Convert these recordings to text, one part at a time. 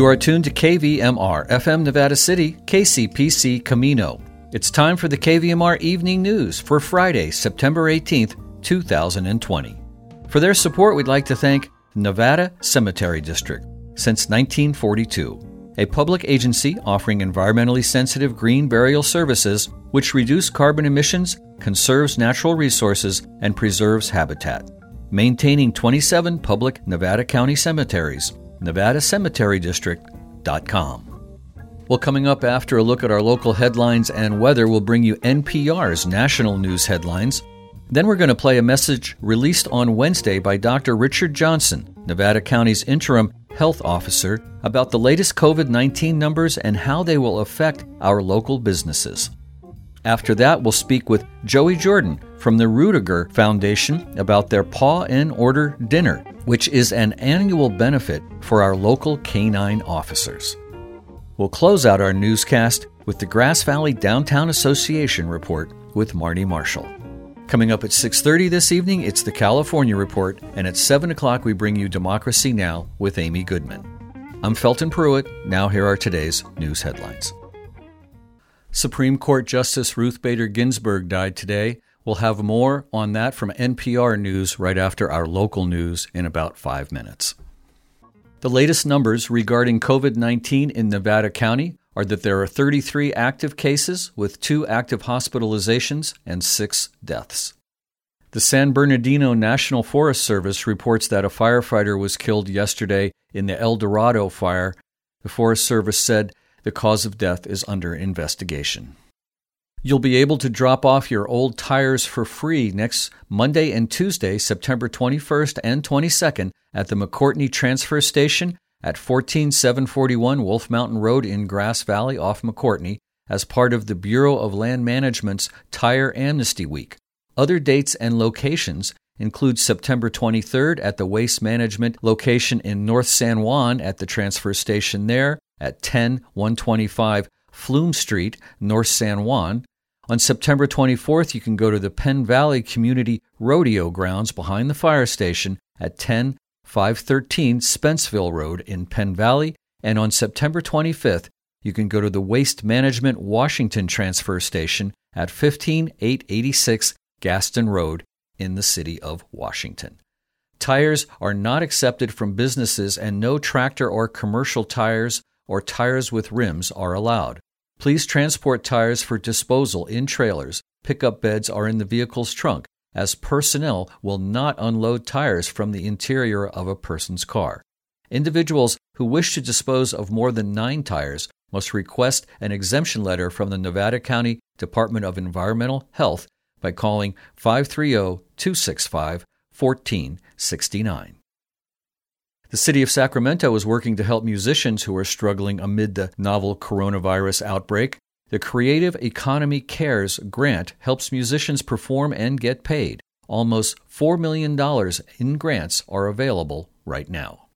You are tuned to KVMR, FM Nevada City, KCPC Camino. It's time for the KVMR Evening News for Friday, September 18th, 2020. For their support, we'd like to thank Nevada Cemetery District since 1942, a public agency offering environmentally sensitive green burial services which reduce carbon emissions, conserves natural resources, and preserves habitat. Maintaining 27 public Nevada County cemeteries nevadacemeterydistrict.com. Well, coming up after a look at our local headlines and weather, we'll bring you NPR's national news headlines. Then we're going to play a message released on Wednesday by Dr. Richard Johnson, Nevada County's interim health officer, about the latest COVID 19 numbers and how they will affect our local businesses. After that, we'll speak with Joey Jordan from the Rudiger Foundation about their Paw in Order Dinner, which is an annual benefit for our local canine officers. We'll close out our newscast with the Grass Valley Downtown Association report with Marty Marshall. Coming up at 6:30 this evening, it's the California Report, and at 7 o'clock we bring you Democracy Now! with Amy Goodman. I'm Felton Pruitt. Now here are today's news headlines. Supreme Court Justice Ruth Bader Ginsburg died today. We'll have more on that from NPR News right after our local news in about five minutes. The latest numbers regarding COVID 19 in Nevada County are that there are 33 active cases with two active hospitalizations and six deaths. The San Bernardino National Forest Service reports that a firefighter was killed yesterday in the El Dorado fire. The Forest Service said the cause of death is under investigation. You'll be able to drop off your old tires for free next Monday and Tuesday, September 21st and 22nd, at the McCourtney Transfer Station at 14741 Wolf Mountain Road in Grass Valley off McCourtney as part of the Bureau of Land Management's Tire Amnesty Week. Other dates and locations include September 23rd at the Waste Management location in North San Juan at the transfer station there at 10 125 Flume Street, North San Juan. On September 24th, you can go to the Penn Valley Community Rodeo Grounds behind the fire station at 10 513 Spenceville Road in Penn Valley. And on September 25th, you can go to the Waste Management Washington Transfer Station at 15886 Gaston Road in the city of Washington. Tires are not accepted from businesses, and no tractor or commercial tires or tires with rims are allowed. Please transport tires for disposal in trailers, pickup beds, are in the vehicle's trunk, as personnel will not unload tires from the interior of a person's car. Individuals who wish to dispose of more than nine tires must request an exemption letter from the Nevada County Department of Environmental Health by calling 530 265 1469. The city of Sacramento is working to help musicians who are struggling amid the novel coronavirus outbreak. The Creative Economy Cares grant helps musicians perform and get paid. Almost $4 million in grants are available right now.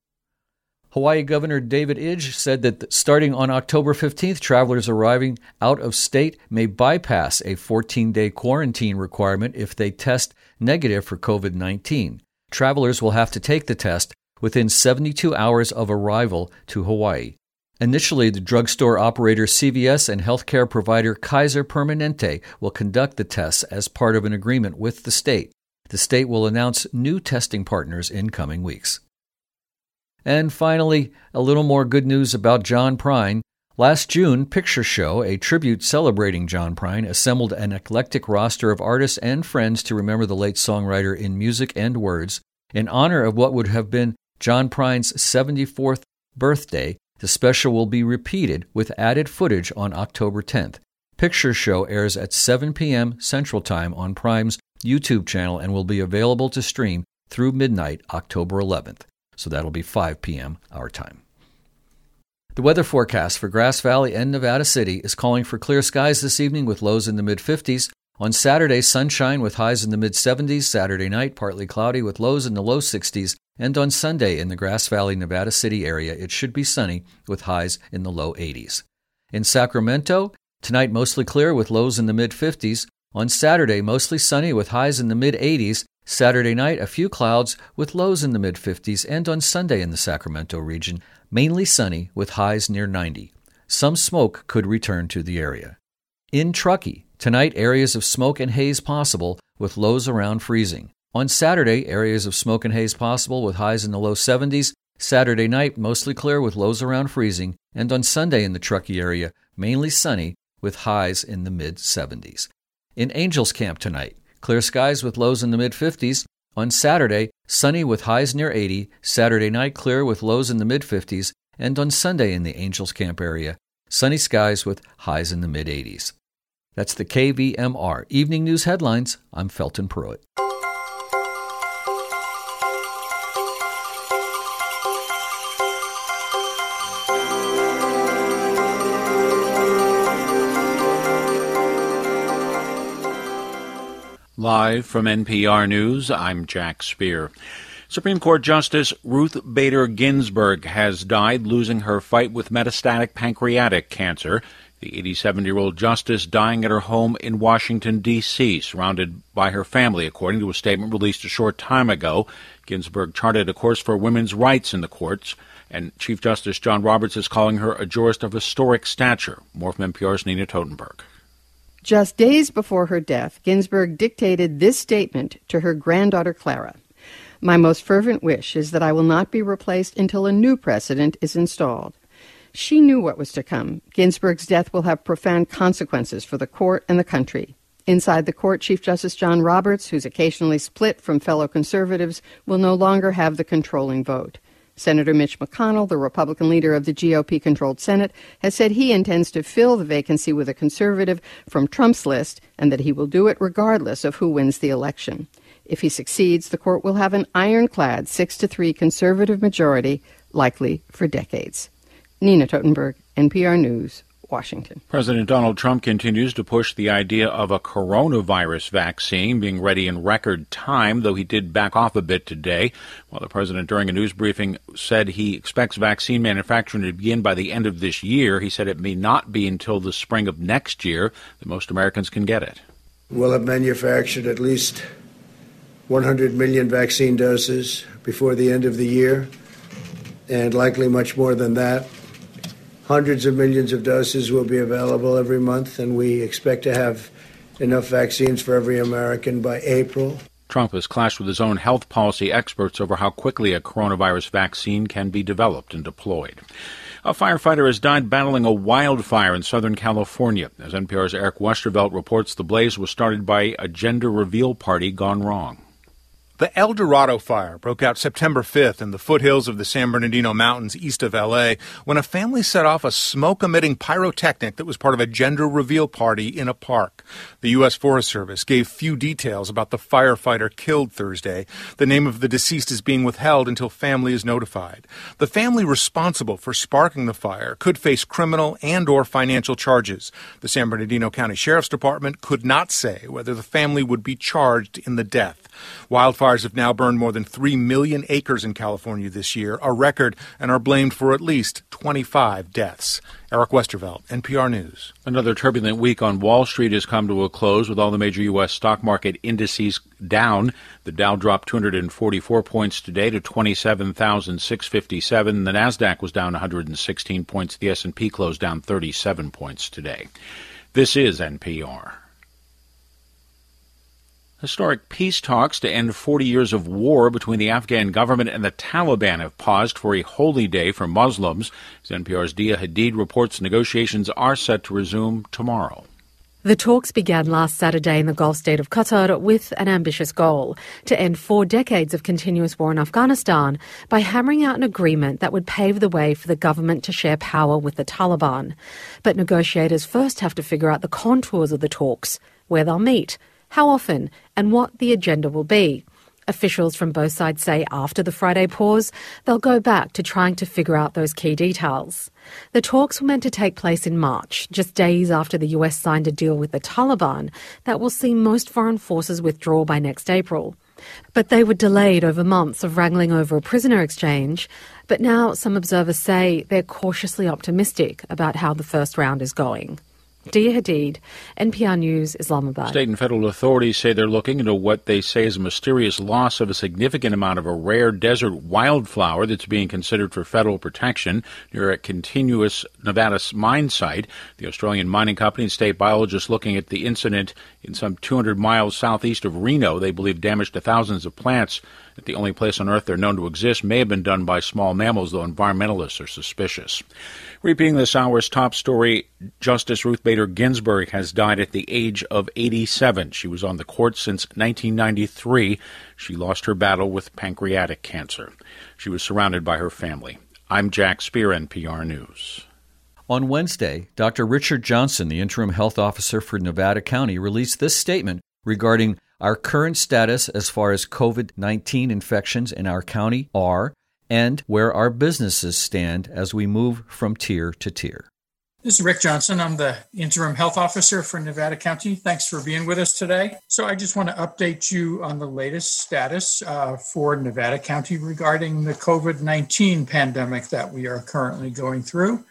Hawaii Governor David Ige said that starting on October 15th, travelers arriving out of state may bypass a 14 day quarantine requirement if they test negative for COVID 19. Travelers will have to take the test within 72 hours of arrival to Hawaii. Initially, the drugstore operator CVS and healthcare provider Kaiser Permanente will conduct the tests as part of an agreement with the state. The state will announce new testing partners in coming weeks. And finally, a little more good news about John Prine. Last June, Picture Show, a tribute celebrating John Prine, assembled an eclectic roster of artists and friends to remember the late songwriter in music and words. In honor of what would have been John Prine's 74th birthday, the special will be repeated with added footage on October 10th. Picture Show airs at 7 p.m. Central Time on Prine's YouTube channel and will be available to stream through midnight October 11th. So that'll be 5 p.m. our time. The weather forecast for Grass Valley and Nevada City is calling for clear skies this evening with lows in the mid 50s. On Saturday, sunshine with highs in the mid 70s. Saturday night, partly cloudy with lows in the low 60s. And on Sunday in the Grass Valley, Nevada City area, it should be sunny with highs in the low 80s. In Sacramento, tonight mostly clear with lows in the mid 50s. On Saturday, mostly sunny with highs in the mid 80s. Saturday night, a few clouds with lows in the mid 50s, and on Sunday in the Sacramento region, mainly sunny with highs near 90. Some smoke could return to the area. In Truckee, tonight areas of smoke and haze possible with lows around freezing. On Saturday, areas of smoke and haze possible with highs in the low 70s. Saturday night, mostly clear with lows around freezing. And on Sunday in the Truckee area, mainly sunny with highs in the mid 70s. In Angels Camp tonight, Clear skies with lows in the mid 50s. On Saturday, sunny with highs near 80. Saturday night, clear with lows in the mid 50s. And on Sunday in the Angels Camp area, sunny skies with highs in the mid 80s. That's the KVMR Evening News Headlines. I'm Felton Pruitt. Live from NPR News, I'm Jack Speer. Supreme Court Justice Ruth Bader Ginsburg has died, losing her fight with metastatic pancreatic cancer. The 87 year old justice dying at her home in Washington, D.C., surrounded by her family, according to a statement released a short time ago. Ginsburg charted a course for women's rights in the courts, and Chief Justice John Roberts is calling her a jurist of historic stature. More from NPR's Nina Totenberg. Just days before her death, Ginsburg dictated this statement to her granddaughter Clara. My most fervent wish is that I will not be replaced until a new president is installed. She knew what was to come. Ginsburg's death will have profound consequences for the court and the country. Inside the court, Chief Justice John Roberts, who's occasionally split from fellow conservatives, will no longer have the controlling vote. Senator Mitch McConnell, the Republican leader of the GOP controlled Senate, has said he intends to fill the vacancy with a conservative from Trump's list and that he will do it regardless of who wins the election. If he succeeds, the court will have an ironclad 6 to 3 conservative majority, likely for decades. Nina Totenberg, NPR News, Washington. President Donald Trump continues to push the idea of a coronavirus vaccine being ready in record time, though he did back off a bit today. While the president, during a news briefing, said he expects vaccine manufacturing to begin by the end of this year, he said it may not be until the spring of next year that most Americans can get it. We'll have manufactured at least 100 million vaccine doses before the end of the year, and likely much more than that. Hundreds of millions of doses will be available every month, and we expect to have enough vaccines for every American by April. Trump has clashed with his own health policy experts over how quickly a coronavirus vaccine can be developed and deployed. A firefighter has died battling a wildfire in Southern California. As NPR's Eric Westervelt reports, the blaze was started by a gender reveal party gone wrong. The El Dorado fire broke out September 5th in the foothills of the San Bernardino Mountains east of LA when a family set off a smoke emitting pyrotechnic that was part of a gender reveal party in a park. The U.S. Forest Service gave few details about the firefighter killed Thursday. The name of the deceased is being withheld until family is notified. The family responsible for sparking the fire could face criminal and or financial charges. The San Bernardino County Sheriff's Department could not say whether the family would be charged in the death. Wildfires have now burned more than 3 million acres in California this year, a record, and are blamed for at least 25 deaths. Eric Westervelt, NPR News. Another turbulent week on Wall Street has come to a close with all the major U.S. stock market indices down. The Dow dropped 244 points today to 27,657. The Nasdaq was down 116 points. The S&P closed down 37 points today. This is NPR. Historic peace talks to end 40 years of war between the Afghan government and the Taliban have paused for a holy day for Muslims. As NPR's Dia Hadid reports, negotiations are set to resume tomorrow. The talks began last Saturday in the Gulf state of Qatar with an ambitious goal to end four decades of continuous war in Afghanistan by hammering out an agreement that would pave the way for the government to share power with the Taliban. But negotiators first have to figure out the contours of the talks, where they'll meet, how often, and what the agenda will be. Officials from both sides say after the Friday pause, they'll go back to trying to figure out those key details. The talks were meant to take place in March, just days after the US signed a deal with the Taliban that will see most foreign forces withdraw by next April. But they were delayed over months of wrangling over a prisoner exchange. But now some observers say they're cautiously optimistic about how the first round is going. Dia Hadid, NPR News, Islamabad. State and federal authorities say they're looking into what they say is a mysterious loss of a significant amount of a rare desert wildflower that's being considered for federal protection near a continuous Nevada mine site. The Australian mining company and state biologists looking at the incident in some 200 miles southeast of Reno. They believe damage to thousands of plants that the only place on Earth they're known to exist may have been done by small mammals, though environmentalists are suspicious. Repeating this hour's top story, Justice Ruth Bader Ginsburg has died at the age of 87. She was on the court since 1993. She lost her battle with pancreatic cancer. She was surrounded by her family. I'm Jack Speer, NPR News. On Wednesday, Dr. Richard Johnson, the interim health officer for Nevada County, released this statement regarding our current status as far as COVID 19 infections in our county are, and where our businesses stand as we move from tier to tier. This is Rick Johnson. I'm the interim health officer for Nevada County. Thanks for being with us today. So, I just want to update you on the latest status uh, for Nevada County regarding the COVID 19 pandemic that we are currently going through.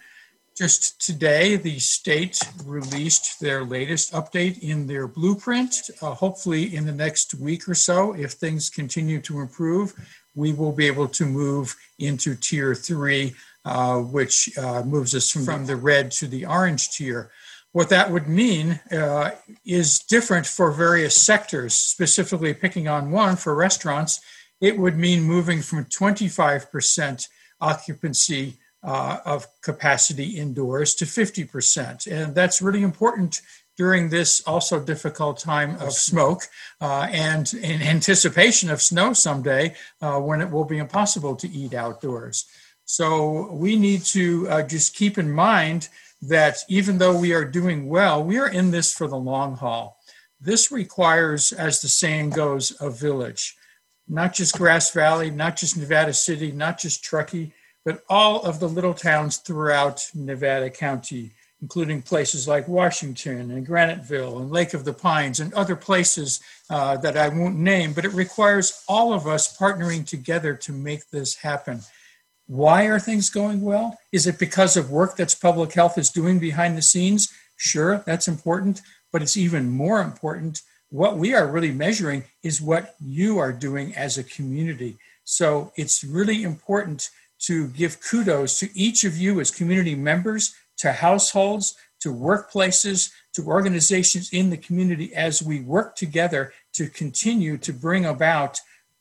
Just today, the state released their latest update in their blueprint. Uh, hopefully, in the next week or so, if things continue to improve, we will be able to move into tier three, uh, which uh, moves us from, the red to the orange tier. What that would mean uh, is different for various sectors, specifically picking on one for restaurants. It would mean moving from 25% occupancy uh, of capacity indoors to 50%. And that's really important during this also difficult time of smoke uh, and in anticipation of snow someday uh, when it will be impossible to eat outdoors. So we need to uh, just keep in mind that even though we are doing well, we are in this for the long haul. This requires, as the saying goes, a village, not just Grass Valley, not just Nevada City, not just Truckee but all of the little towns throughout Nevada County, including places like Washington and Graniteville and Lake of the Pines and other places uh, that I won't name, but it requires all of us partnering together to make this happen. Why are things going well? Is it because of work that's public health is doing behind the scenes? Sure, that's important, but it's even more important. What we are really measuring is what you are doing as a community. So it's really important to give kudos to each of you as community members, to households, to workplaces, to organizations in the community as we work together to continue to bring about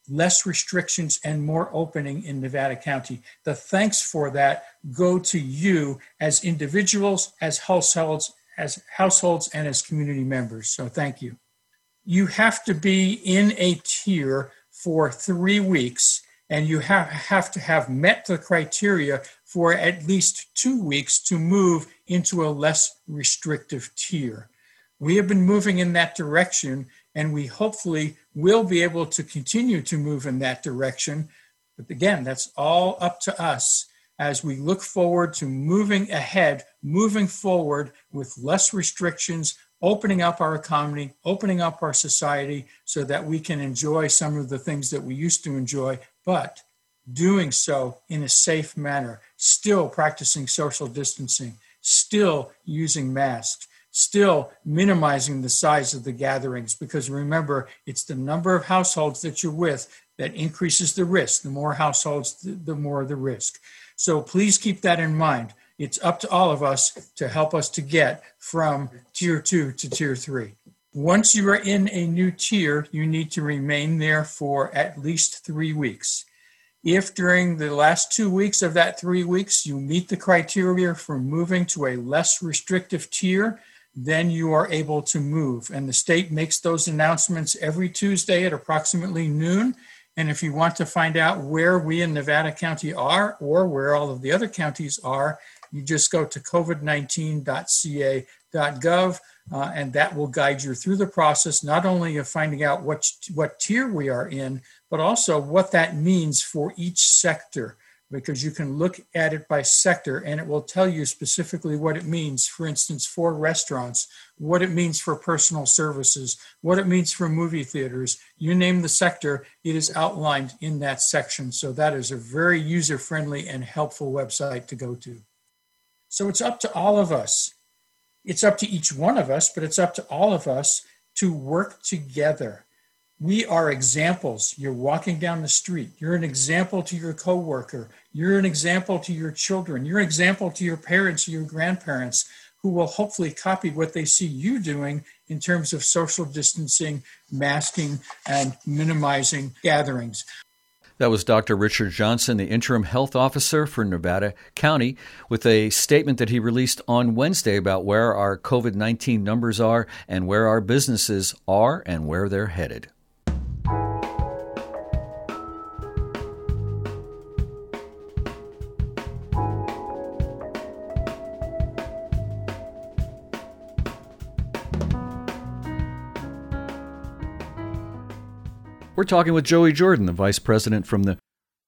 less restrictions and more opening in Nevada County. The thanks for that go to you as individuals, as households, as households and as community members. So thank you. You have to be in a tier for 3 weeks and you have, have to have met the criteria for at least two weeks to move into a less restrictive tier. We have been moving in that direction, and we hopefully will be able to continue to move in that direction. But again, that's all up to us as we look forward to moving ahead, moving forward with less restrictions, opening up our economy, opening up our society so that we can enjoy some of the things that we used to enjoy but doing so in a safe manner, still practicing social distancing, still using masks, still minimizing the size of the gatherings. Because remember, it's the number of households that you're with that increases the risk. The more households, the more the risk. So please keep that in mind. It's up to all of us to help us to get from tier two to tier three. Once you are in a new tier, you need to remain there for at least three weeks. If during the last two weeks of that three weeks you meet the criteria for moving to a less restrictive tier, then you are able to move. And the state makes those announcements every Tuesday at approximately noon. And if you want to find out where we in Nevada County are or where all of the other counties are, you just go to covid19.ca.gov uh, and that will guide you through the process, not only of finding out what, what tier we are in, but also what that means for each sector, because you can look at it by sector and it will tell you specifically what it means, for instance, for restaurants, what it means for personal services, what it means for movie theaters. You name the sector, it is outlined in that section. So that is a very user friendly and helpful website to go to. So it's up to all of us it's up to each one of us, but it's up to all of us to work together. We are examples. You're walking down the street. You're an example to your coworker. You're an example to your children. You're an example to your parents your grandparents who will hopefully copy what they see you doing in terms of social distancing, masking, and minimizing gatherings. That was Dr. Richard Johnson, the interim health officer for Nevada County, with a statement that he released on Wednesday about where our COVID 19 numbers are and where our businesses are and where they're headed. We're talking with Joey Jordan, the vice president from the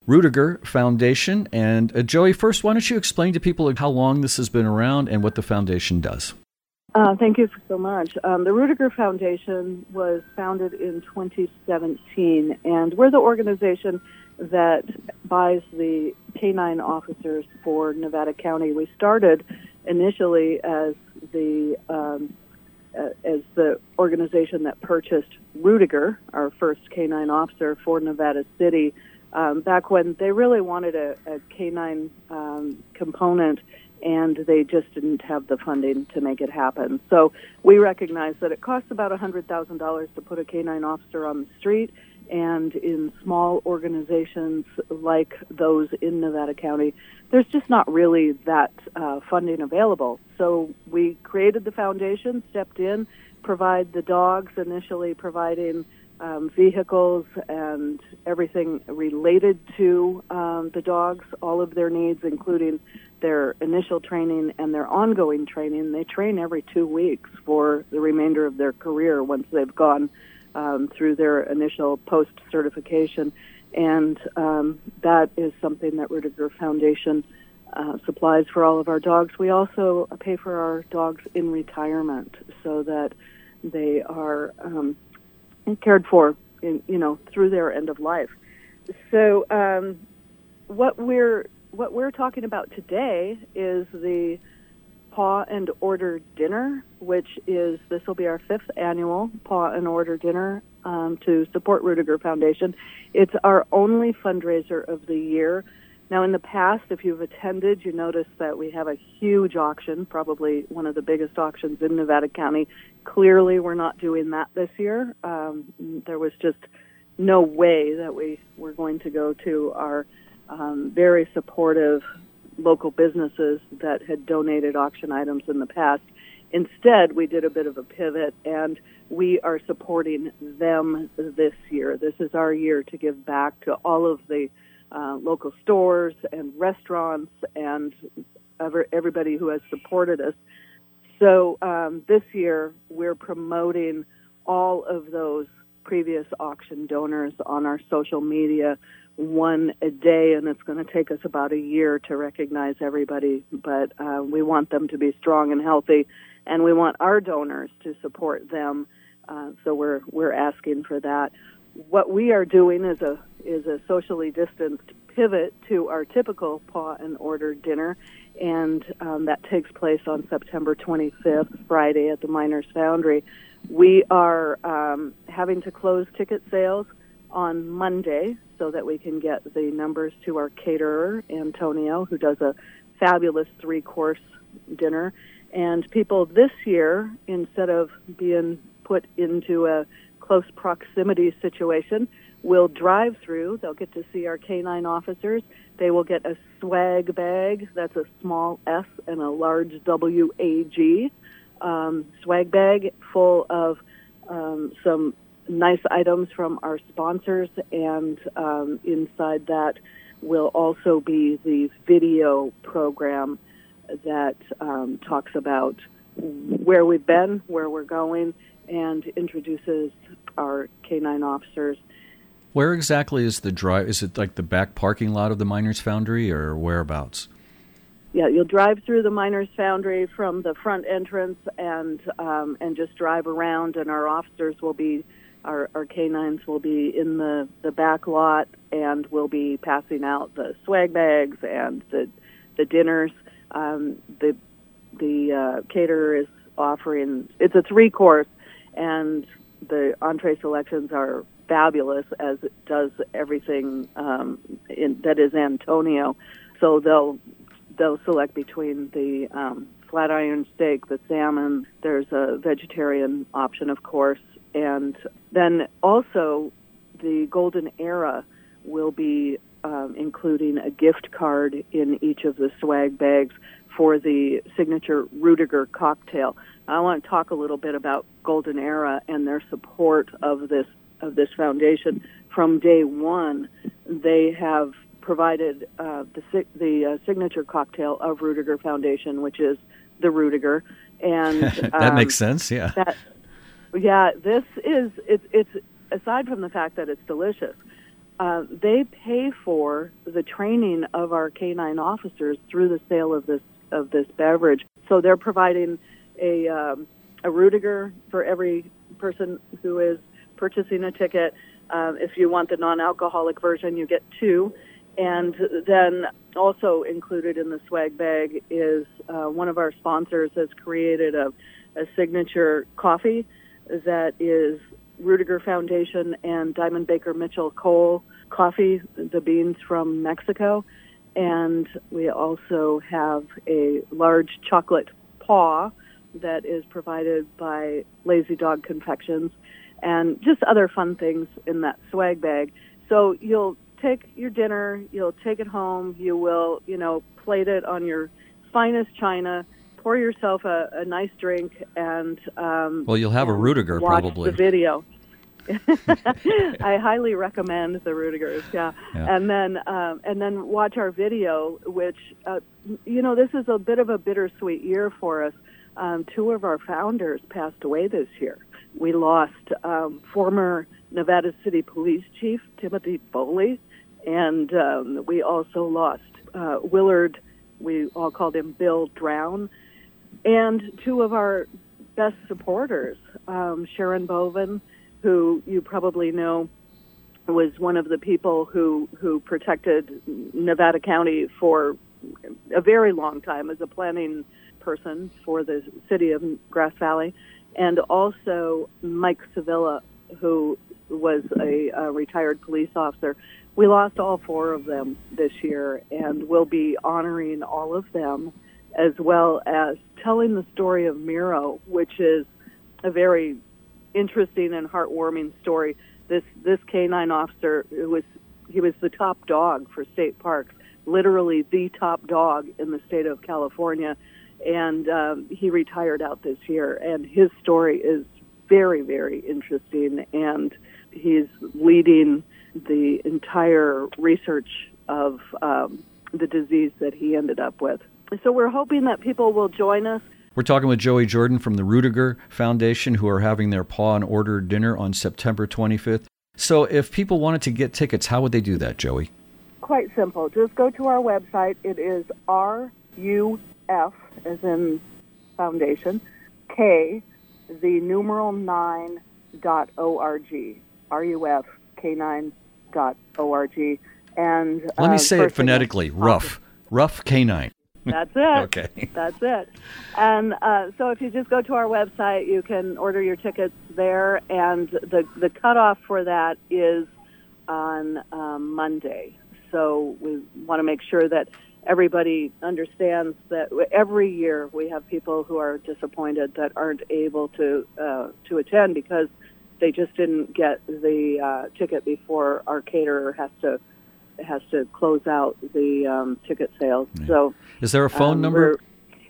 Rudiger Foundation. And uh, Joey, first, why don't you explain to people how long this has been around and what the foundation does? Uh, thank you so much. Um, the Rudiger Foundation was founded in 2017, and we're the organization that buys the canine officers for Nevada County. We started initially as the um, as the organization that purchased Rudiger, our first canine officer for Nevada City, um, back when they really wanted a, a canine um, component and they just didn't have the funding to make it happen. So we recognize that it costs about $100,000 to put a canine officer on the street, and in small organizations like those in Nevada County, there's just not really that uh, funding available. So we created the foundation, stepped in, provide the dogs, initially providing um, vehicles and everything related to um, the dogs, all of their needs, including their initial training and their ongoing training. They train every two weeks for the remainder of their career once they've gone um, through their initial post certification. And um, that is something that Rudiger Foundation uh, supplies for all of our dogs. We also pay for our dogs in retirement so that they are um, cared for, in, you know, through their end of life. So um, what we're what we're talking about today is the Paw and Order Dinner, which is this will be our fifth annual Paw and Order Dinner um, to support Rudiger Foundation. It's our only fundraiser of the year. Now, in the past, if you've attended, you notice that we have a huge auction, probably one of the biggest auctions in Nevada County. Clearly, we're not doing that this year. Um, there was just no way that we were going to go to our um, very supportive local businesses that had donated auction items in the past. Instead, we did a bit of a pivot and we are supporting them this year. This is our year to give back to all of the uh, local stores and restaurants and ever, everybody who has supported us. So um, this year, we're promoting all of those previous auction donors on our social media one a day, and it's going to take us about a year to recognize everybody. But uh, we want them to be strong and healthy, and we want our donors to support them. Uh, so we're we're asking for that. What we are doing is a is a socially distanced pivot to our typical paw and order dinner, and um, that takes place on September 25th, Friday, at the Miners Foundry. We are um, having to close ticket sales on Monday so that we can get the numbers to our caterer, Antonio, who does a fabulous three course dinner. And people this year, instead of being put into a close proximity situation, will drive through. They'll get to see our canine officers. They will get a swag bag. That's a small S and a large W A G um, swag bag full of um, some nice items from our sponsors, and um, inside that will also be the video program that um, talks about where we've been, where we're going, and introduces our canine officers. Where exactly is the drive? Is it like the back parking lot of the Miners Foundry, or whereabouts? Yeah, you'll drive through the Miners Foundry from the front entrance and um, and just drive around, and our officers will be our, our canines will be in the, the back lot and we'll be passing out the swag bags and the the dinners. Um, the the uh, caterer is offering. It's a three course, and the entree selections are fabulous, as it does everything um, in, that is Antonio. So they'll they'll select between the um, flat iron steak, the salmon. There's a vegetarian option, of course, and then also the Golden Era will be um, including a gift card in each of the swag bags for the signature Rudiger cocktail. I want to talk a little bit about Golden Era and their support of this of this foundation from day one. They have provided uh, the the uh, signature cocktail of Rudiger Foundation, which is the Rudiger, and that um, makes sense. Yeah. That, yeah. This is it's it's aside from the fact that it's delicious. Uh, they pay for the training of our canine officers through the sale of this of this beverage. So they're providing a um, a Rudiger for every person who is purchasing a ticket. Uh, if you want the non-alcoholic version, you get two. And then also included in the swag bag is uh, one of our sponsors has created a, a signature coffee that is Rudiger Foundation and Diamond Baker Mitchell Cole coffee, the beans from Mexico. And we also have a large chocolate paw that is provided by Lazy Dog Confections and just other fun things in that swag bag. So you'll take your dinner, you'll take it home, you will, you know, plate it on your finest china, pour yourself a, a nice drink, and um, well, you'll have a Rudiger watch probably. The video. I highly recommend the Rudigers, yeah. yeah. And then um, and then watch our video, which uh, you know this is a bit of a bittersweet year for us. Um, two of our founders passed away this year. We lost um, former Nevada City Police Chief Timothy Foley, and um, we also lost uh, Willard. We all called him Bill Drown, and two of our best supporters, um, Sharon Bovin who you probably know was one of the people who who protected Nevada County for a very long time as a planning person for the city of Grass Valley, and also Mike Sevilla, who was a, a retired police officer. We lost all four of them this year, and we'll be honoring all of them, as well as telling the story of Miro, which is a very interesting and heartwarming story. This this canine officer was he was the top dog for state parks, literally the top dog in the state of California, and um, he retired out this year. And his story is very very interesting, and he's leading the entire research of um, the disease that he ended up with. So we're hoping that people will join us we're talking with Joey Jordan from the Rudiger Foundation, who are having their Paw and Order dinner on September 25th. So, if people wanted to get tickets, how would they do that, Joey? Quite simple. Just go to our website. It is RUF, as in foundation, K, the numeral 9 dot org. RUF K9 dot org. And let me uh, say it phonetically. Rough. Rough K9. That's it. okay. That's it. And uh, so if you just go to our website, you can order your tickets there, and the the cutoff for that is on um, Monday. So we want to make sure that everybody understands that every year we have people who are disappointed that aren't able to uh, to attend because they just didn't get the uh, ticket before our caterer has to has to close out the um, ticket sales. Yeah. So, is there a phone um, number?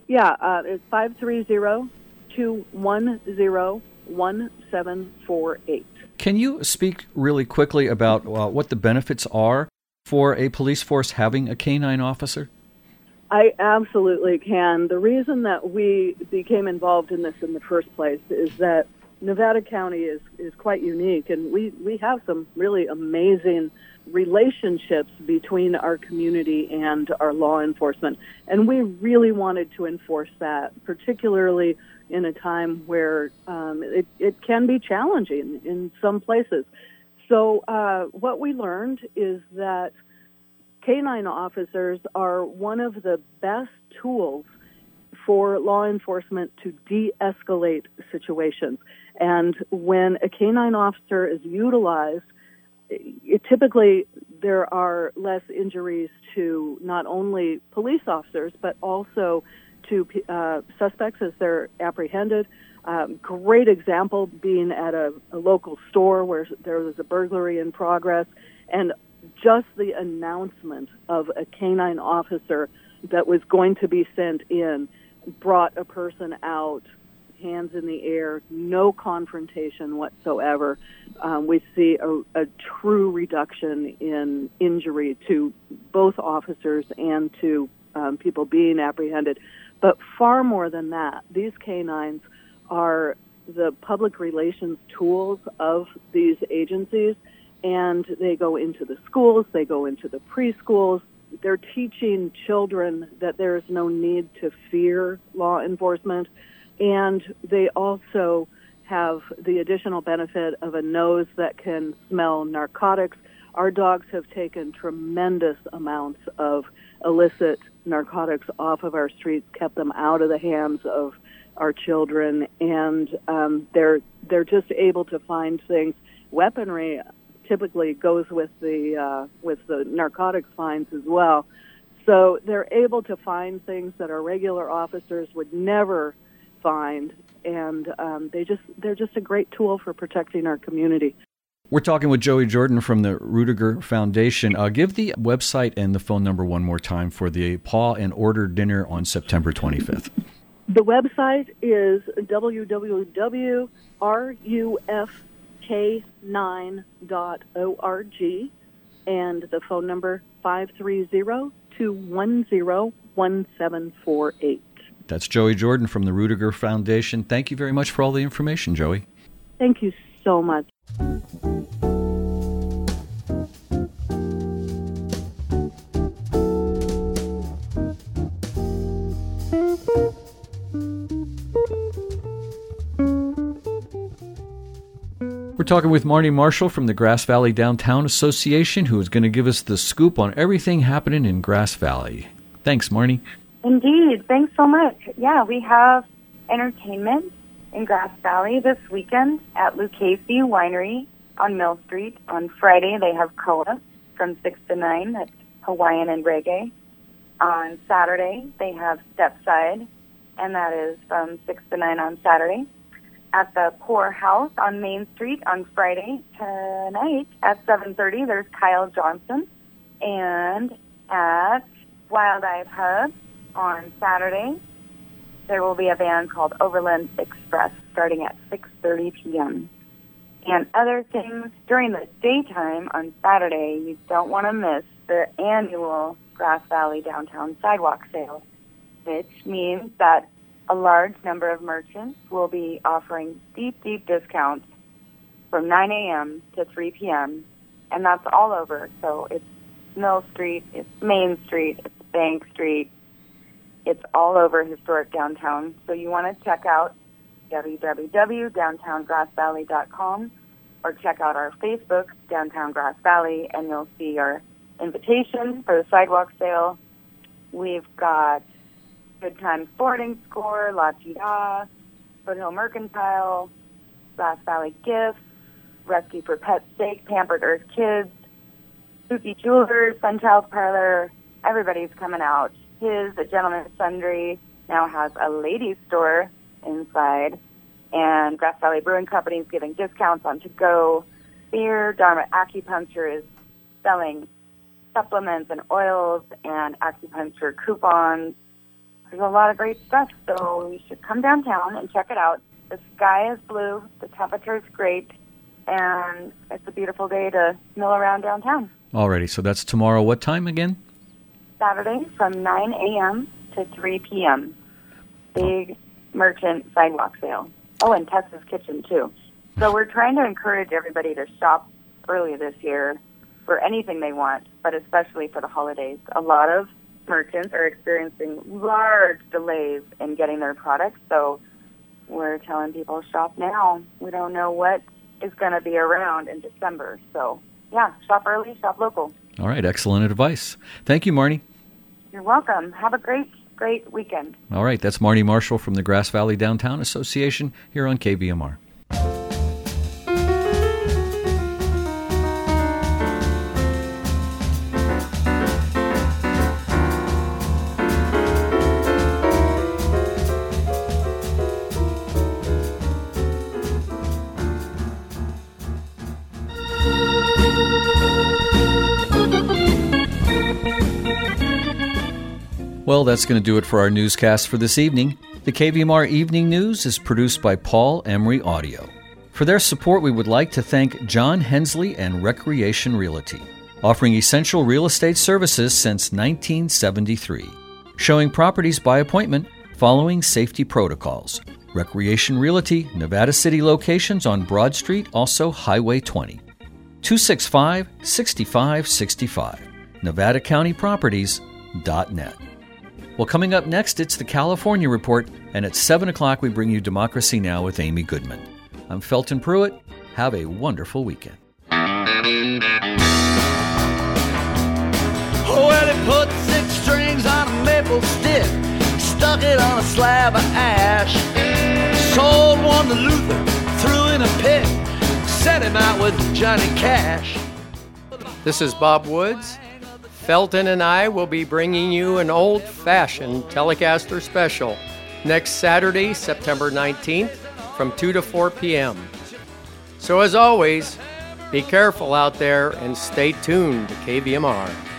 Yeah, uh, it's five three zero two one zero one seven four eight. Can you speak really quickly about uh, what the benefits are for a police force having a canine officer? I absolutely can. The reason that we became involved in this in the first place is that Nevada County is, is quite unique, and we, we have some really amazing relationships between our community and our law enforcement. And we really wanted to enforce that, particularly in a time where um, it, it can be challenging in some places. So, uh, what we learned is that canine officers are one of the best tools for law enforcement to de escalate situations. And when a canine officer is utilized, it, typically there are less injuries to not only police officers, but also to uh, suspects as they're apprehended. Um, great example being at a, a local store where there was a burglary in progress, and just the announcement of a canine officer that was going to be sent in brought a person out, hands in the air, no confrontation whatsoever. Um, we see a, a true reduction in injury to both officers and to um, people being apprehended. But far more than that, these canines are the public relations tools of these agencies, and they go into the schools, they go into the preschools. They're teaching children that there is no need to fear law enforcement, and they also have the additional benefit of a nose that can smell narcotics. Our dogs have taken tremendous amounts of illicit narcotics off of our streets, kept them out of the hands of our children, and um, they're they're just able to find things. Weaponry typically goes with the uh, with the narcotics finds as well, so they're able to find things that our regular officers would never find, and um, they just they're just a great tool for protecting our community. We're talking with Joey Jordan from the Rudiger Foundation. Uh, give the website and the phone number one more time for the Paw and Order dinner on September 25th. The website is www.rufk9.org and the phone number 530-210-1748. That's Joey Jordan from the Rudiger Foundation. Thank you very much for all the information, Joey. Thank you so much. We're talking with Marnie Marshall from the Grass Valley Downtown Association, who is going to give us the scoop on everything happening in Grass Valley. Thanks, Marnie. Indeed. Thanks so much. Yeah, we have entertainment in Grass Valley this weekend at Lucchesi Winery on Mill Street. On Friday, they have Koa from 6 to 9. That's Hawaiian and reggae. On Saturday, they have Stepside, and that is from 6 to 9 on Saturday at the Pour House on Main Street on Friday tonight at 7:30. There's Kyle Johnson, and at Wild Eye Pub on Saturday there will be a band called Overland Express starting at 6:30 p.m. And other things during the daytime on Saturday, you don't want to miss the annual Grass Valley Downtown Sidewalk Sale, which means that a large number of merchants will be offering deep, deep discounts from 9 a.m. to 3 p.m. And that's all over. So it's Mill Street, it's Main Street, it's Bank Street. It's all over historic downtown. So you want to check out www.downtowngrassvalley.com or check out our Facebook, Downtown Grass Valley, and you'll see our invitation for the sidewalk sale. We've got Good Times Boarding Score, La Tira, Foothill Mercantile, Grass Valley Gifts, Rescue for Pets Sake, Pampered Earth Kids, Spooky Jewelers, Sunchild Parlor. Everybody's coming out. His, the Gentleman's Sundry, now has a ladies' store inside, and Grass Valley Brewing Company is giving discounts on to-go beer. Dharma Acupuncture is selling supplements and oils and acupuncture coupons there's a lot of great stuff, so you should come downtown and check it out. The sky is blue, the temperature is great, and it's a beautiful day to mill around downtown. Alrighty, so that's tomorrow. What time again? Saturday from 9 a.m. to 3 p.m. Big merchant sidewalk sale. Oh, and Tessa's Kitchen, too. So we're trying to encourage everybody to shop early this year for anything they want, but especially for the holidays. A lot of merchants are experiencing large delays in getting their products. So we're telling people shop now. We don't know what is going to be around in December. So yeah, shop early, shop local. All right, excellent advice. Thank you, Marnie. You're welcome. Have a great great weekend. All right, that's Marnie Marshall from the Grass Valley Downtown Association here on KVMR. That's going to do it for our newscast for this evening. The KVMR Evening News is produced by Paul Emery Audio. For their support, we would like to thank John Hensley and Recreation Realty, offering essential real estate services since 1973, showing properties by appointment following safety protocols. Recreation Realty, Nevada City locations on Broad Street, also Highway 20. 265 6565. NevadaCountyProperties.net. Well, coming up next, it's the California Report, and at 7 o'clock, we bring you Democracy Now! with Amy Goodman. I'm Felton Pruitt. Have a wonderful weekend. Well, he put six strings on a maple stick, stuck it on a slab of ash, sold one to Luther, threw in a pit, set him out with Johnny Cash. This is Bob Woods. Felton and I will be bringing you an old fashioned Telecaster special next Saturday, September 19th from 2 to 4 p.m. So, as always, be careful out there and stay tuned to KVMR.